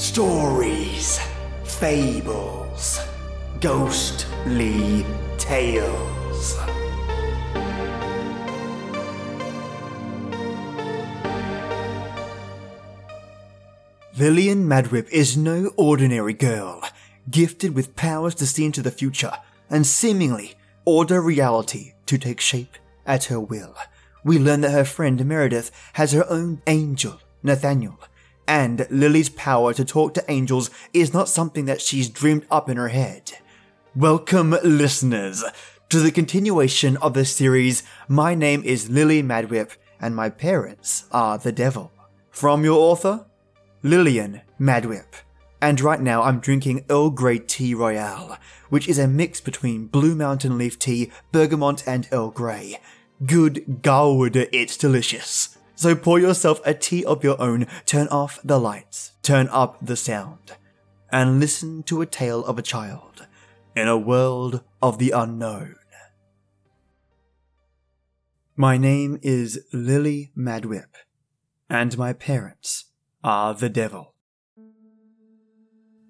Stories, fables, ghostly tales. Lillian Madwhip is no ordinary girl, gifted with powers to see into the future and seemingly order reality to take shape at her will. We learn that her friend Meredith has her own angel, Nathaniel, and Lily's power to talk to angels is not something that she's dreamed up in her head. Welcome, listeners, to the continuation of the series. My name is Lily Madwhip and my parents are the devil. From your author, Lillian Madwhip. And right now I'm drinking Earl Grey Tea Royale, which is a mix between Blue Mountain Leaf Tea, Bergamot, and Earl Grey. Good God, it's delicious. So pour yourself a tea of your own, turn off the lights, turn up the sound, and listen to a tale of a child in a world of the unknown. My name is Lily Madwhip, and my parents are the devil.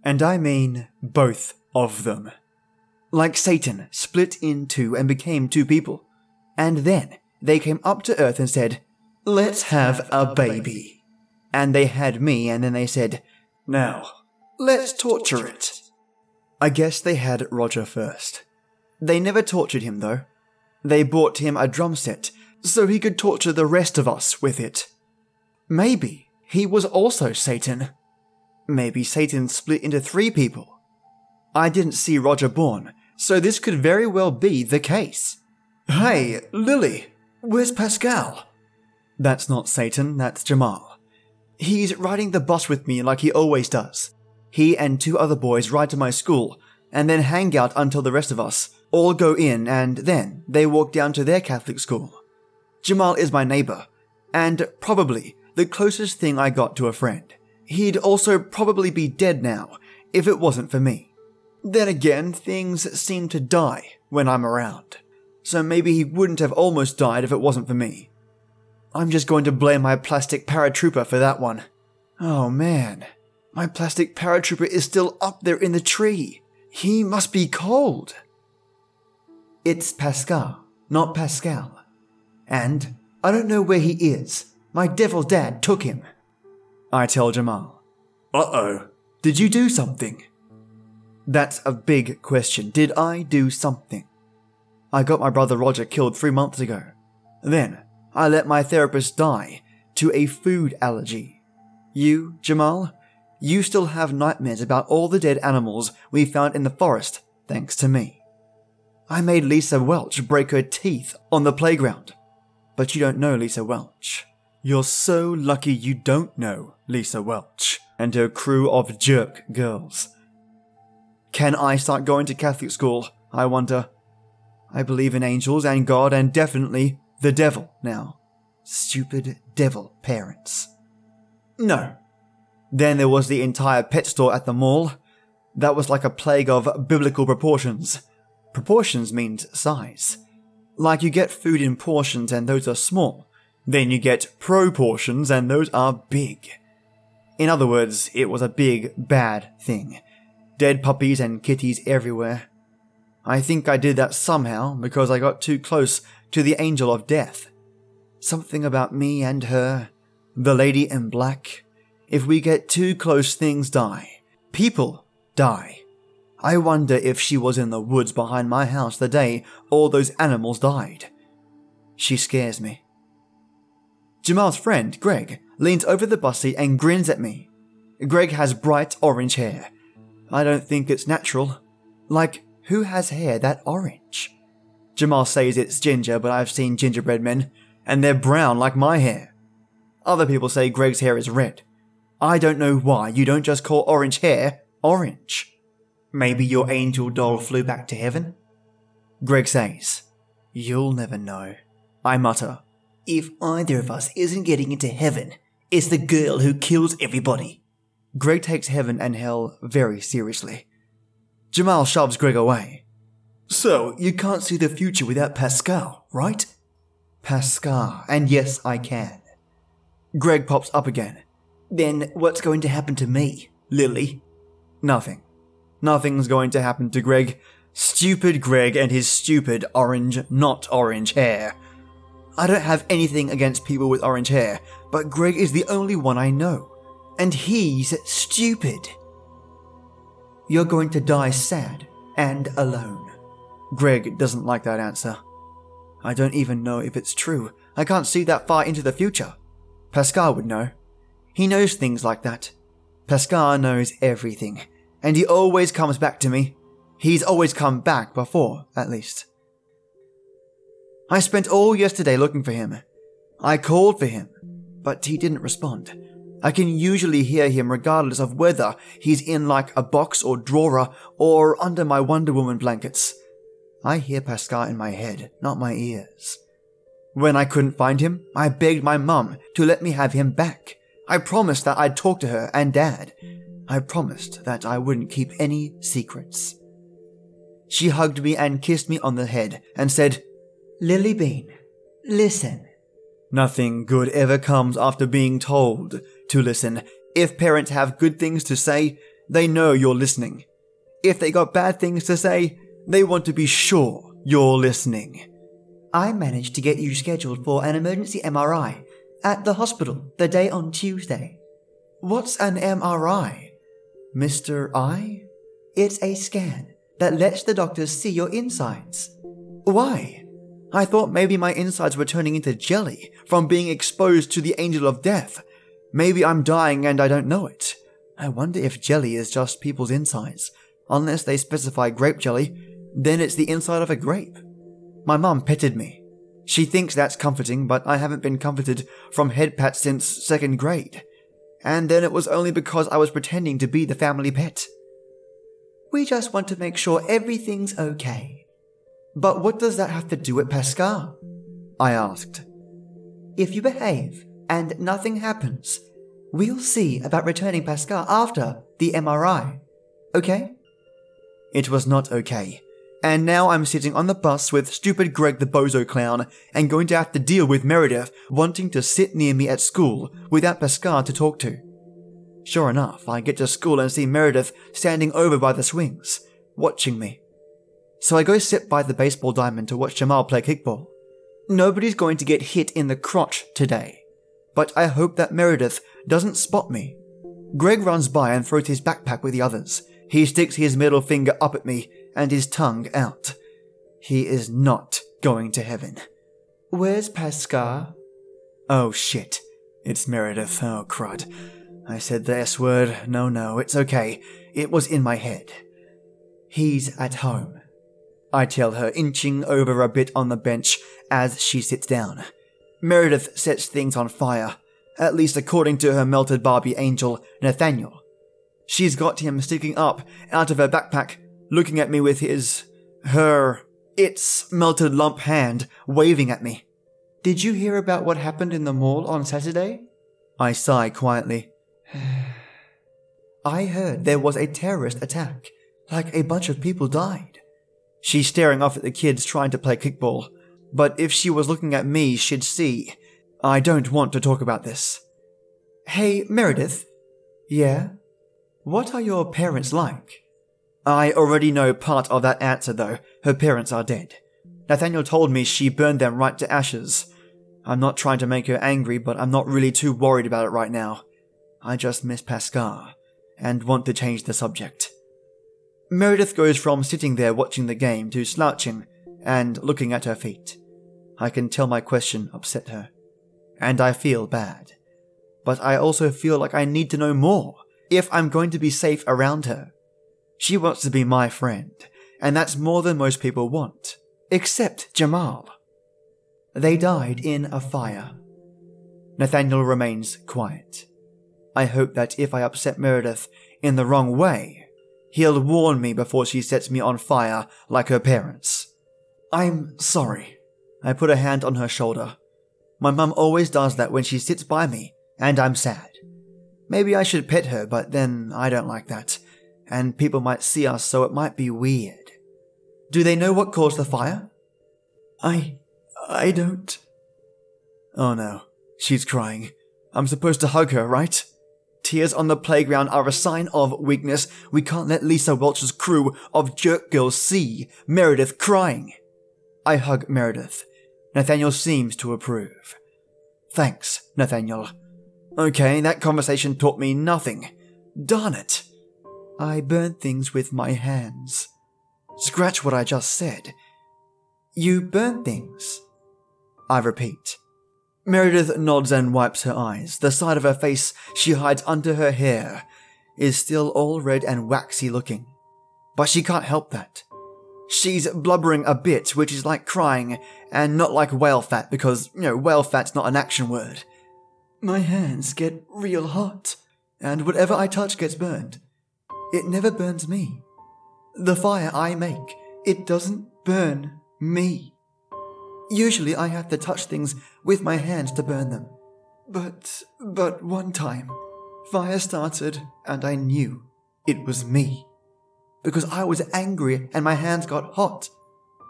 And I mean both of them. Like Satan split in two and became two people. And then they came up to earth and said, Let's have a baby. And they had me, and then they said, Now, let's torture it. I guess they had Roger first. They never tortured him, though. They bought him a drum set so he could torture the rest of us with it. Maybe he was also Satan. Maybe Satan split into three people. I didn't see Roger born, so this could very well be the case. Hey, Lily, where's Pascal? That's not Satan, that's Jamal. He's riding the bus with me like he always does. He and two other boys ride to my school, and then hang out until the rest of us all go in, and then they walk down to their Catholic school. Jamal is my neighbor, and probably the closest thing I got to a friend. He'd also probably be dead now if it wasn't for me. Then again, things seem to die when I'm around, so maybe he wouldn't have almost died if it wasn't for me. I'm just going to blame my plastic paratrooper for that one. Oh man, my plastic paratrooper is still up there in the tree. He must be cold. It's Pascal, not Pascal. And I don't know where he is. My devil dad took him. I tell Jamal. Uh oh. Did you do something? That's a big question. Did I do something? I got my brother Roger killed three months ago. Then, I let my therapist die to a food allergy. You, Jamal, you still have nightmares about all the dead animals we found in the forest, thanks to me. I made Lisa Welch break her teeth on the playground. But you don't know Lisa Welch. You're so lucky you don't know Lisa Welch and her crew of jerk girls. Can I start going to Catholic school? I wonder. I believe in angels and God and definitely the devil now. Stupid devil parents. No. Then there was the entire pet store at the mall. That was like a plague of biblical proportions. Proportions means size. Like you get food in portions and those are small. Then you get proportions and those are big. In other words, it was a big, bad thing. Dead puppies and kitties everywhere. I think I did that somehow because I got too close to the angel of death. Something about me and her, the lady in black. If we get too close, things die. People die. I wonder if she was in the woods behind my house the day all those animals died. She scares me. Jamal's friend, Greg, leans over the bus seat and grins at me. Greg has bright orange hair. I don't think it's natural. Like, who has hair that orange? Jamal says it's ginger, but I've seen gingerbread men, and they're brown like my hair. Other people say Greg's hair is red. I don't know why you don't just call orange hair orange. Maybe your angel doll flew back to heaven? Greg says, You'll never know. I mutter, If either of us isn't getting into heaven, it's the girl who kills everybody. Greg takes heaven and hell very seriously. Jamal shoves Greg away. So, you can't see the future without Pascal, right? Pascal, and yes, I can. Greg pops up again. Then what's going to happen to me? Lily. Nothing. Nothing's going to happen to Greg. Stupid Greg and his stupid orange, not orange hair. I don't have anything against people with orange hair, but Greg is the only one I know. And he's stupid. You're going to die sad and alone. Greg doesn't like that answer. I don't even know if it's true. I can't see that far into the future. Pascal would know. He knows things like that. Pascal knows everything, and he always comes back to me. He's always come back before, at least. I spent all yesterday looking for him. I called for him, but he didn't respond. I can usually hear him regardless of whether he's in like a box or drawer or under my Wonder Woman blankets. I hear Pascal in my head, not my ears. When I couldn't find him, I begged my mum to let me have him back. I promised that I'd talk to her and dad. I promised that I wouldn't keep any secrets. She hugged me and kissed me on the head and said, Lily Bean, listen. Nothing good ever comes after being told to listen. If parents have good things to say, they know you're listening. If they got bad things to say, they want to be sure you're listening. I managed to get you scheduled for an emergency MRI at the hospital the day on Tuesday. What's an MRI? Mr. I? It's a scan that lets the doctors see your insides. Why? I thought maybe my insides were turning into jelly from being exposed to the angel of death. Maybe I'm dying and I don't know it. I wonder if jelly is just people's insides. Unless they specify grape jelly, then it's the inside of a grape. My mum petted me. She thinks that's comforting, but I haven't been comforted from head pat since second grade. And then it was only because I was pretending to be the family pet. We just want to make sure everything's okay. But what does that have to do with Pascal? I asked. If you behave and nothing happens, we'll see about returning Pascal after the MRI. Okay? It was not okay. And now I'm sitting on the bus with stupid Greg the bozo clown and going to have to deal with Meredith wanting to sit near me at school without Pascal to talk to. Sure enough, I get to school and see Meredith standing over by the swings, watching me. So I go sit by the baseball diamond to watch Jamal play kickball. Nobody's going to get hit in the crotch today, but I hope that Meredith doesn't spot me. Greg runs by and throws his backpack with the others. He sticks his middle finger up at me and his tongue out. He is not going to heaven. Where's Pascal? Oh shit. It's Meredith. Oh crud. I said the S word. No, no, it's okay. It was in my head. He's at home. I tell her, inching over a bit on the bench as she sits down. Meredith sets things on fire, at least according to her melted Barbie angel, Nathaniel. She's got him sticking up out of her backpack, looking at me with his, her, its melted lump hand waving at me. Did you hear about what happened in the mall on Saturday? I sigh quietly. I heard there was a terrorist attack, like a bunch of people died. She's staring off at the kids trying to play kickball, but if she was looking at me, she'd see. I don't want to talk about this. Hey, Meredith. Yeah? What are your parents like? I already know part of that answer, though. Her parents are dead. Nathaniel told me she burned them right to ashes. I'm not trying to make her angry, but I'm not really too worried about it right now. I just miss Pascal and want to change the subject. Meredith goes from sitting there watching the game to slouching and looking at her feet. I can tell my question upset her. And I feel bad. But I also feel like I need to know more if I'm going to be safe around her. She wants to be my friend, and that's more than most people want. Except Jamal. They died in a fire. Nathaniel remains quiet. I hope that if I upset Meredith in the wrong way, he'll warn me before she sets me on fire like her parents. I'm sorry. I put a hand on her shoulder. My mum always does that when she sits by me, and I'm sad. Maybe I should pet her, but then I don't like that and people might see us, so it might be weird. Do they know what caused the fire? I. I don't. Oh no, she's crying. I'm supposed to hug her, right? tears on the playground are a sign of weakness, we can't let Lisa Welch's crew of jerk girls see Meredith crying. I hug Meredith. Nathaniel seems to approve. Thanks, Nathaniel. Okay, that conversation taught me nothing. Darn it. I burn things with my hands. Scratch what I just said. You burn things. I repeat. Meredith nods and wipes her eyes. The side of her face she hides under her hair is still all red and waxy looking. But she can't help that. She's blubbering a bit, which is like crying, and not like whale fat because, you know, whale fat's not an action word. My hands get real hot, and whatever I touch gets burned. It never burns me. The fire I make, it doesn't burn me. Usually I have to touch things with my hands to burn them. But, but one time, fire started and I knew it was me because I was angry and my hands got hot.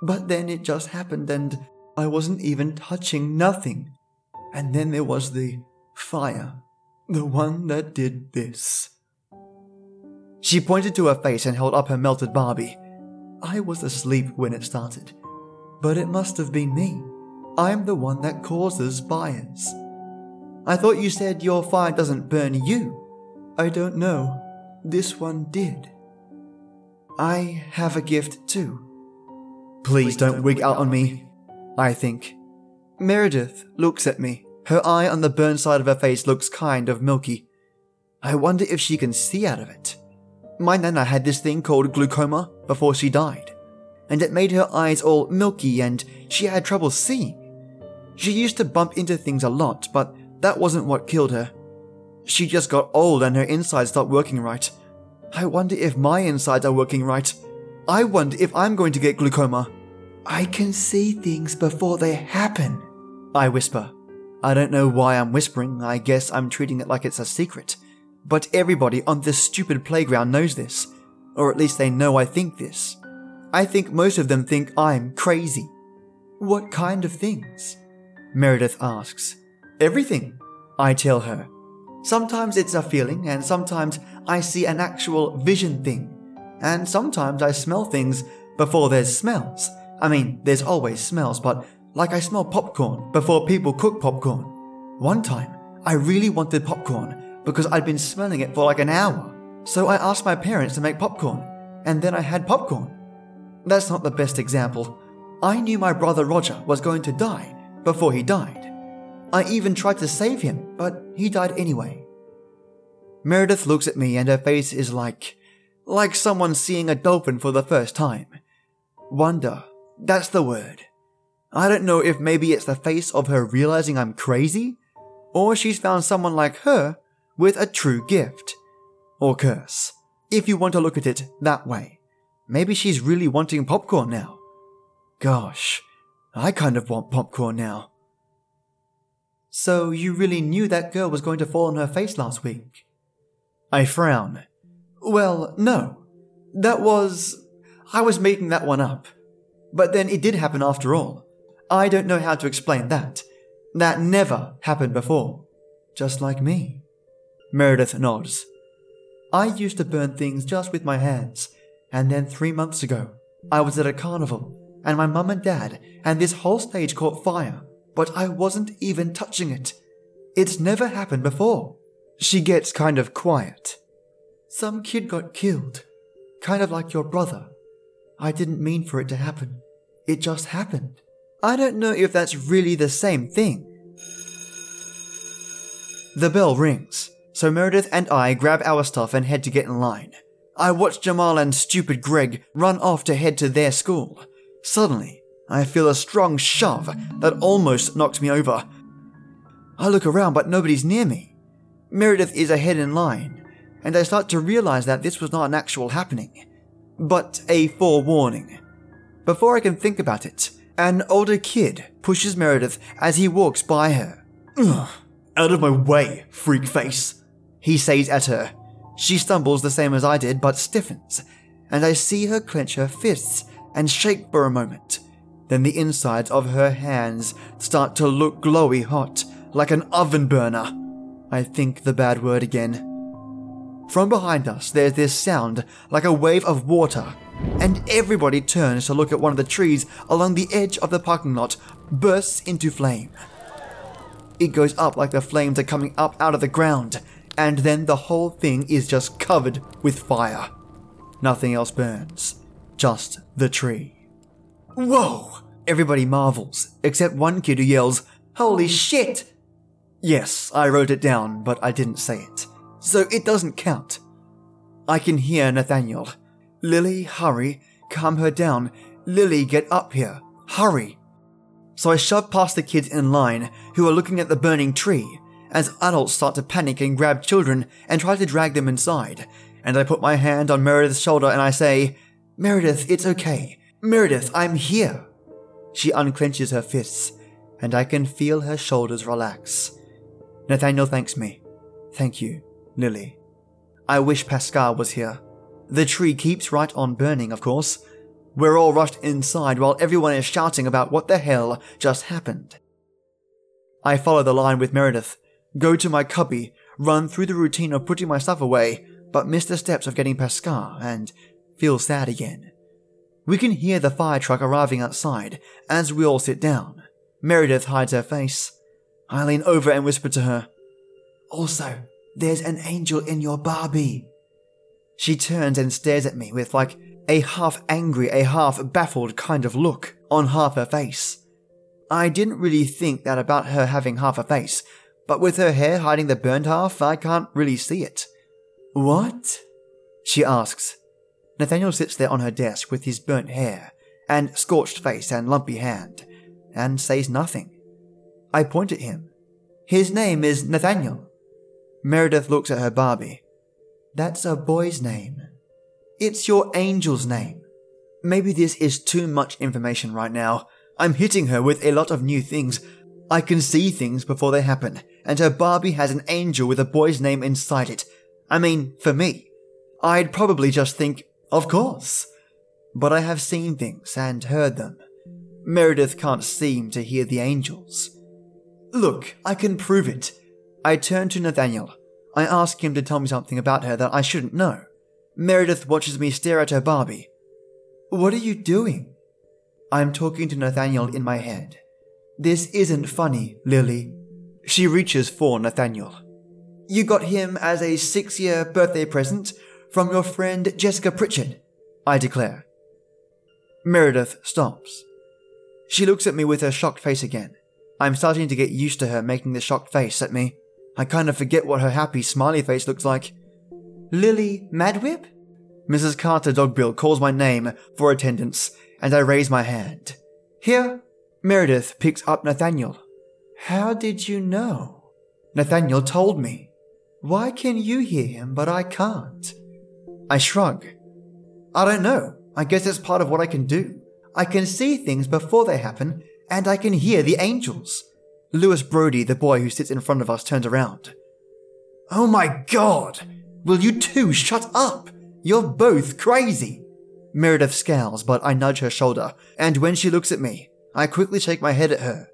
But then it just happened and I wasn't even touching nothing. And then there was the fire, the one that did this. She pointed to her face and held up her melted Barbie. I was asleep when it started, but it must have been me. I'm the one that causes fires. I thought you said your fire doesn't burn you. I don't know. This one did. I have a gift too. Please don't wig out on me, I think. Meredith looks at me. Her eye on the burned side of her face looks kind of milky. I wonder if she can see out of it. My nana had this thing called glaucoma before she died, and it made her eyes all milky and she had trouble seeing. She used to bump into things a lot, but that wasn't what killed her. She just got old and her insides stopped working right. I wonder if my insides are working right. I wonder if I'm going to get glaucoma. I can see things before they happen, I whisper. I don't know why I'm whispering, I guess I'm treating it like it's a secret. But everybody on this stupid playground knows this, or at least they know I think this. I think most of them think I'm crazy. What kind of things? Meredith asks. Everything, I tell her. Sometimes it's a feeling, and sometimes I see an actual vision thing. And sometimes I smell things before there's smells. I mean, there's always smells, but like I smell popcorn before people cook popcorn. One time, I really wanted popcorn because I'd been smelling it for like an hour. So I asked my parents to make popcorn, and then I had popcorn. That's not the best example. I knew my brother Roger was going to die before he died. I even tried to save him, but he died anyway. Meredith looks at me and her face is like, like someone seeing a dolphin for the first time. Wonder, that's the word. I don't know if maybe it's the face of her realizing I'm crazy, or she's found someone like her with a true gift. Or curse, if you want to look at it that way. Maybe she's really wanting popcorn now. Gosh, I kind of want popcorn now. So you really knew that girl was going to fall on her face last week? I frown. Well, no. That was. I was making that one up. But then it did happen after all. I don't know how to explain that. That never happened before. Just like me. Meredith nods. I used to burn things just with my hands, and then three months ago, I was at a carnival, and my mum and dad and this whole stage caught fire, but I wasn't even touching it. It's never happened before. She gets kind of quiet. Some kid got killed, kind of like your brother. I didn't mean for it to happen. It just happened. I don't know if that's really the same thing. The bell rings, so Meredith and I grab our stuff and head to get in line. I watch Jamal and stupid Greg run off to head to their school. Suddenly, I feel a strong shove that almost knocks me over. I look around, but nobody's near me. Meredith is ahead in line, and I start to realize that this was not an actual happening, but a forewarning. Before I can think about it, an older kid pushes Meredith as he walks by her. Ugh, out of my way, freak face, he says at her. She stumbles the same as I did, but stiffens, and I see her clench her fists and shake for a moment. Then the insides of her hands start to look glowy hot, like an oven burner. I think the bad word again. From behind us, there's this sound like a wave of water, and everybody turns to look at one of the trees along the edge of the parking lot, bursts into flame. It goes up like the flames are coming up out of the ground, and then the whole thing is just covered with fire. Nothing else burns, just the tree. Whoa! Everybody marvels, except one kid who yells, Holy shit! Yes, I wrote it down, but I didn't say it, so it doesn't count. I can hear Nathaniel. Lily, hurry, calm her down. Lily, get up here. Hurry. So I shove past the kids in line who are looking at the burning tree as adults start to panic and grab children and try to drag them inside. And I put my hand on Meredith's shoulder and I say, Meredith, it's okay. Meredith, I'm here. She unclenches her fists, and I can feel her shoulders relax. Nathaniel thanks me. Thank you, Lily. I wish Pascal was here. The tree keeps right on burning, of course. We're all rushed inside while everyone is shouting about what the hell just happened. I follow the line with Meredith, go to my cubby, run through the routine of putting my stuff away, but miss the steps of getting Pascal and feel sad again. We can hear the fire truck arriving outside as we all sit down. Meredith hides her face. I lean over and whisper to her, Also, there's an angel in your Barbie. She turns and stares at me with like a half angry, a half baffled kind of look on half her face. I didn't really think that about her having half a face, but with her hair hiding the burnt half, I can't really see it. What? She asks. Nathaniel sits there on her desk with his burnt hair and scorched face and lumpy hand, and says nothing. I point at him. His name is Nathaniel. Meredith looks at her Barbie. That's a boy's name. It's your angel's name. Maybe this is too much information right now. I'm hitting her with a lot of new things. I can see things before they happen, and her Barbie has an angel with a boy's name inside it. I mean, for me. I'd probably just think, of course. But I have seen things and heard them. Meredith can't seem to hear the angels. Look, I can prove it. I turn to Nathaniel. I ask him to tell me something about her that I shouldn't know. Meredith watches me stare at her Barbie. What are you doing? I'm talking to Nathaniel in my head. This isn't funny, Lily. She reaches for Nathaniel. You got him as a six year birthday present from your friend Jessica Pritchard, I declare. Meredith stops. She looks at me with her shocked face again. I'm starting to get used to her making the shocked face at me. I kind of forget what her happy, smiley face looks like. Lily Madwhip? Mrs. Carter Dogbill calls my name for attendance, and I raise my hand. Here, Meredith picks up Nathaniel. How did you know? Nathaniel told me. Why can you hear him, but I can't? I shrug. I don't know. I guess it's part of what I can do. I can see things before they happen, and I can hear the angels. Lewis Brody, the boy who sits in front of us, turns around. Oh my god! Will you two shut up? You're both crazy! Meredith scowls, but I nudge her shoulder, and when she looks at me, I quickly shake my head at her.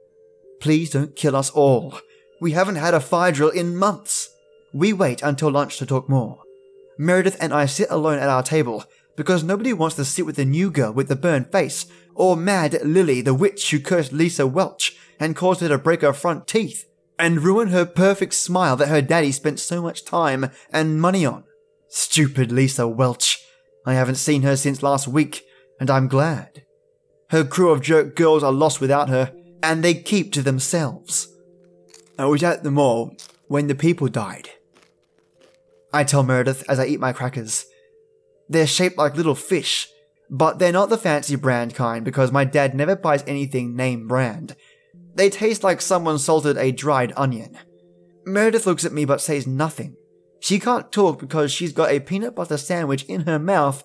Please don't kill us all. We haven't had a fire drill in months. We wait until lunch to talk more. Meredith and I sit alone at our table because nobody wants to sit with the new girl with the burned face, or mad Lily, the witch who cursed Lisa Welch and caused her to break her front teeth and ruin her perfect smile that her daddy spent so much time and money on. Stupid Lisa Welch. I haven't seen her since last week, and I'm glad. Her crew of jerk girls are lost without her, and they keep to themselves. I was at the mall when the people died. I tell Meredith as I eat my crackers. They're shaped like little fish, but they're not the fancy brand kind because my dad never buys anything name brand. They taste like someone salted a dried onion. Meredith looks at me but says nothing. She can't talk because she's got a peanut butter sandwich in her mouth,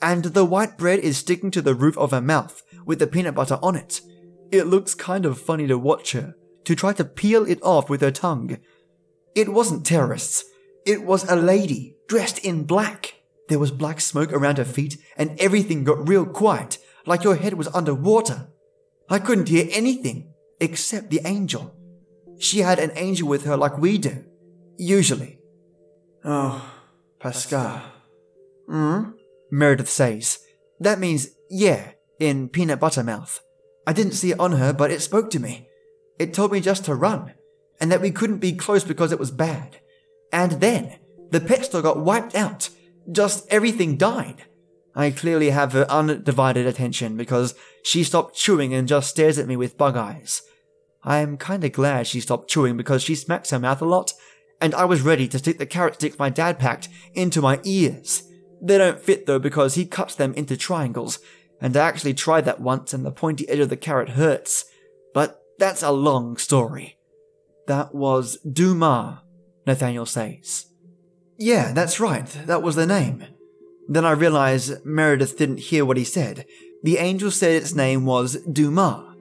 and the white bread is sticking to the roof of her mouth with the peanut butter on it. It looks kind of funny to watch her, to try to peel it off with her tongue. It wasn't terrorists. It was a lady dressed in black. There was black smoke around her feet, and everything got real quiet, like your head was underwater. I couldn't hear anything except the angel. She had an angel with her like we do, usually. Oh, Pascal. Hmm? Meredith says. That means yeah in peanut butter mouth. I didn't see it on her, but it spoke to me. It told me just to run, and that we couldn't be close because it was bad. And then, the pet store got wiped out. Just everything died. I clearly have her undivided attention because she stopped chewing and just stares at me with bug eyes. I'm kinda glad she stopped chewing because she smacks her mouth a lot, and I was ready to stick the carrot sticks my dad packed into my ears. They don't fit though because he cuts them into triangles, and I actually tried that once and the pointy edge of the carrot hurts. But that's a long story. That was Dumas, Nathaniel says. Yeah, that's right, that was the name. Then I realize Meredith didn't hear what he said. The angel said its name was Dumas.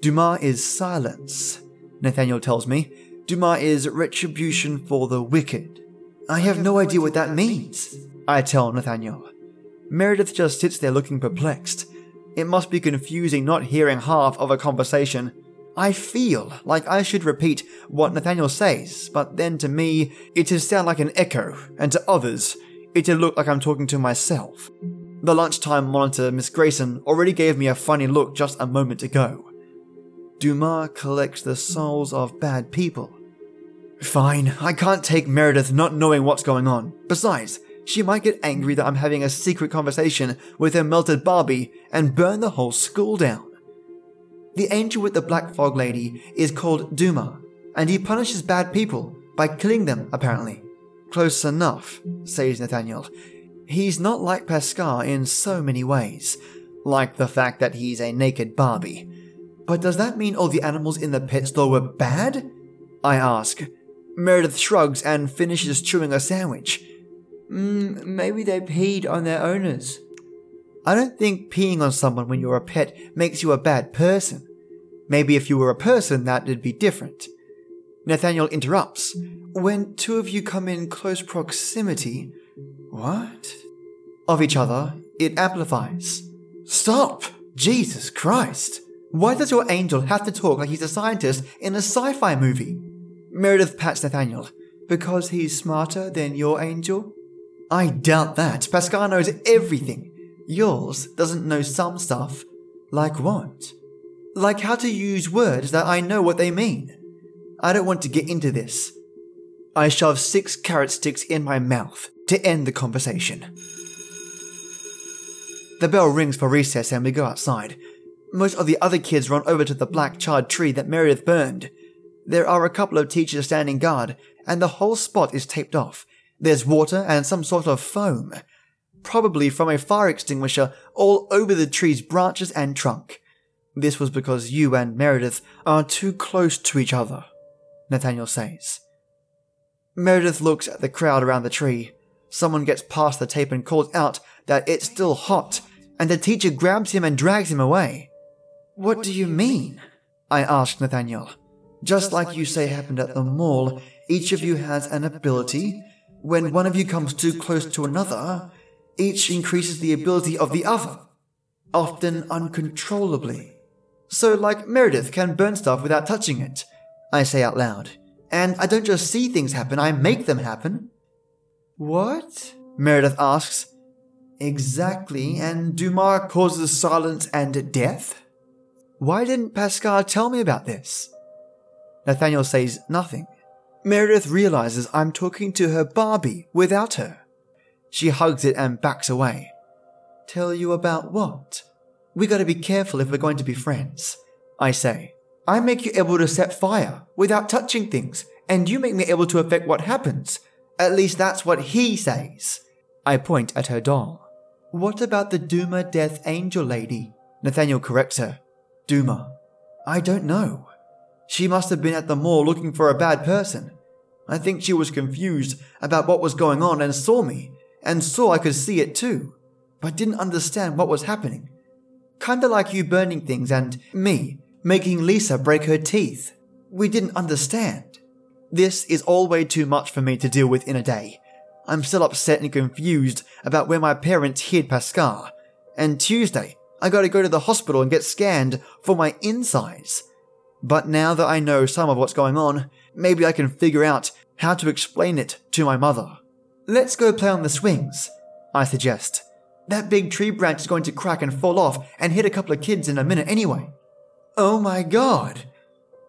Dumas is silence, Nathaniel tells me. Dumas is retribution for the wicked. I have no idea what that means, I tell Nathaniel. Meredith just sits there looking perplexed. It must be confusing not hearing half of a conversation. I feel like I should repeat what Nathaniel says, but then to me, it'd sound like an echo, and to others, it'd look like I'm talking to myself. The lunchtime monitor, Miss Grayson, already gave me a funny look just a moment ago. Dumas collects the souls of bad people. Fine, I can't take Meredith not knowing what's going on. Besides, she might get angry that I'm having a secret conversation with her melted Barbie and burn the whole school down. The angel with the black fog lady is called Duma, and he punishes bad people by killing them, apparently. Close enough, says Nathaniel. He's not like Pascal in so many ways, like the fact that he's a naked Barbie. But does that mean all the animals in the pet store were bad? I ask. Meredith shrugs and finishes chewing a sandwich. Mm, maybe they peed on their owners. I don't think peeing on someone when you're a pet makes you a bad person. Maybe if you were a person, that'd be different. Nathaniel interrupts. When two of you come in close proximity, what? Of each other, it amplifies. Stop! Jesus Christ! Why does your angel have to talk like he's a scientist in a sci fi movie? Meredith pats Nathaniel. Because he's smarter than your angel? I doubt that. Pascal knows everything. Yours doesn't know some stuff. Like what? Like how to use words that I know what they mean. I don't want to get into this. I shove six carrot sticks in my mouth to end the conversation. The bell rings for recess and we go outside. Most of the other kids run over to the black charred tree that Meredith burned. There are a couple of teachers standing guard, and the whole spot is taped off, there's water and some sort of foam, probably from a fire extinguisher all over the tree's branches and trunk. This was because you and Meredith are too close to each other, Nathaniel says. Meredith looks at the crowd around the tree. Someone gets past the tape and calls out that it's still hot, and the teacher grabs him and drags him away. What do you mean? I ask Nathaniel. Just like you say happened at the mall, each of you has an ability when one of you comes too close to another, each increases the ability of the other, often uncontrollably. So, like Meredith can burn stuff without touching it, I say out loud. And I don't just see things happen, I make them happen. What? Meredith asks. Exactly, and Dumas causes silence and death? Why didn't Pascal tell me about this? Nathaniel says nothing. Meredith realizes I'm talking to her Barbie without her. She hugs it and backs away. Tell you about what? We gotta be careful if we're going to be friends. I say. I make you able to set fire without touching things, and you make me able to affect what happens. At least that's what he says. I point at her doll. What about the Duma Death Angel lady? Nathaniel corrects her. Duma. I don't know. She must have been at the mall looking for a bad person. I think she was confused about what was going on and saw me, and saw I could see it too, but didn't understand what was happening. Kinda like you burning things and me making Lisa break her teeth. We didn't understand. This is all way too much for me to deal with in a day. I'm still upset and confused about where my parents hid Pascal. And Tuesday, I gotta go to the hospital and get scanned for my insides. But now that I know some of what's going on, maybe I can figure out how to explain it to my mother. Let's go play on the swings, I suggest. That big tree branch is going to crack and fall off and hit a couple of kids in a minute anyway. Oh my god.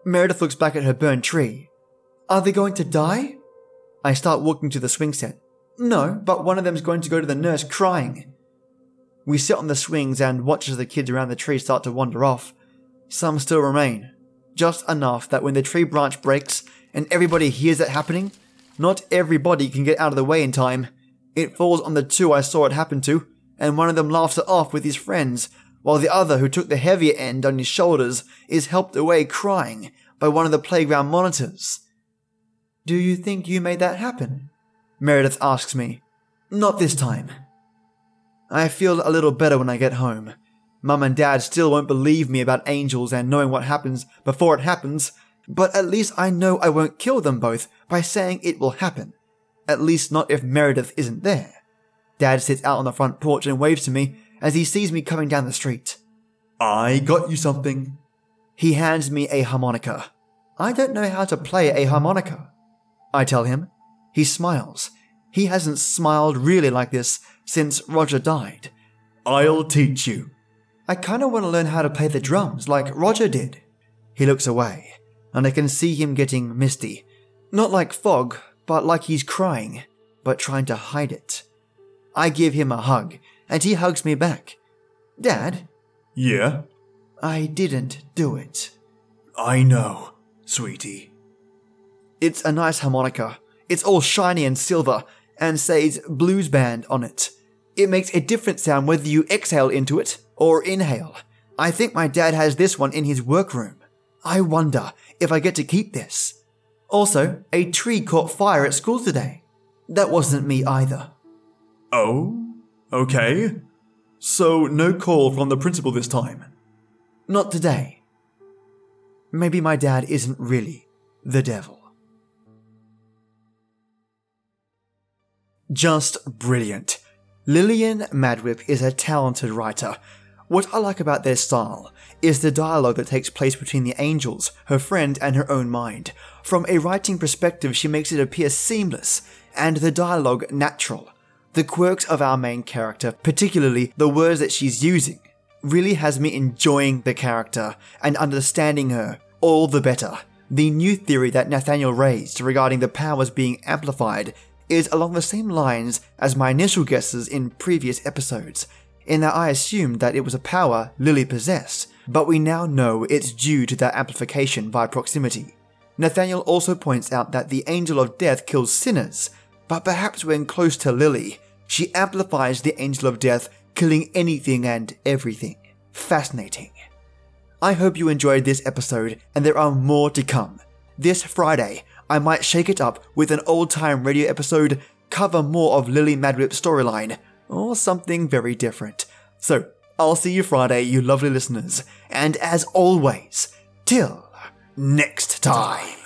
Meredith looks back at her burned tree. Are they going to die? I start walking to the swing set. No, but one of them's going to go to the nurse crying. We sit on the swings and watch as the kids around the tree start to wander off. Some still remain, just enough that when the tree branch breaks and everybody hears it happening, not everybody can get out of the way in time. It falls on the two I saw it happen to, and one of them laughs it off with his friends, while the other, who took the heavier end on his shoulders, is helped away crying by one of the playground monitors. Do you think you made that happen? Meredith asks me. Not this time. I feel a little better when I get home. Mum and Dad still won't believe me about angels and knowing what happens before it happens, but at least I know I won't kill them both by saying it will happen. At least not if Meredith isn't there. Dad sits out on the front porch and waves to me as he sees me coming down the street. I got you something. He hands me a harmonica. I don't know how to play a harmonica. I tell him. He smiles. He hasn't smiled really like this since Roger died. I'll teach you. I kind of want to learn how to play the drums like Roger did. He looks away, and I can see him getting misty. Not like fog, but like he's crying, but trying to hide it. I give him a hug, and he hugs me back. Dad? Yeah? I didn't do it. I know, sweetie. It's a nice harmonica. It's all shiny and silver, and says blues band on it. It makes a different sound whether you exhale into it or inhale. I think my dad has this one in his workroom. I wonder if I get to keep this. Also, a tree caught fire at school today. That wasn't me either. Oh? Okay. So, no call from the principal this time? Not today. Maybe my dad isn't really the devil. Just brilliant. Lillian Madwhip is a talented writer. What I like about their style is the dialogue that takes place between the angels, her friend, and her own mind. From a writing perspective, she makes it appear seamless, and the dialogue natural. The quirks of our main character, particularly the words that she's using, really has me enjoying the character and understanding her all the better. The new theory that Nathaniel raised regarding the powers being amplified is along the same lines as my initial guesses in previous episodes, in that I assumed that it was a power Lily possessed, but we now know it's due to that amplification by proximity. Nathaniel also points out that the Angel of Death kills sinners, but perhaps when close to Lily, she amplifies the Angel of Death, killing anything and everything. Fascinating. I hope you enjoyed this episode, and there are more to come. This Friday, I might shake it up with an old time radio episode, cover more of Lily Madwhip's storyline, or something very different. So, I'll see you Friday, you lovely listeners, and as always, till next time.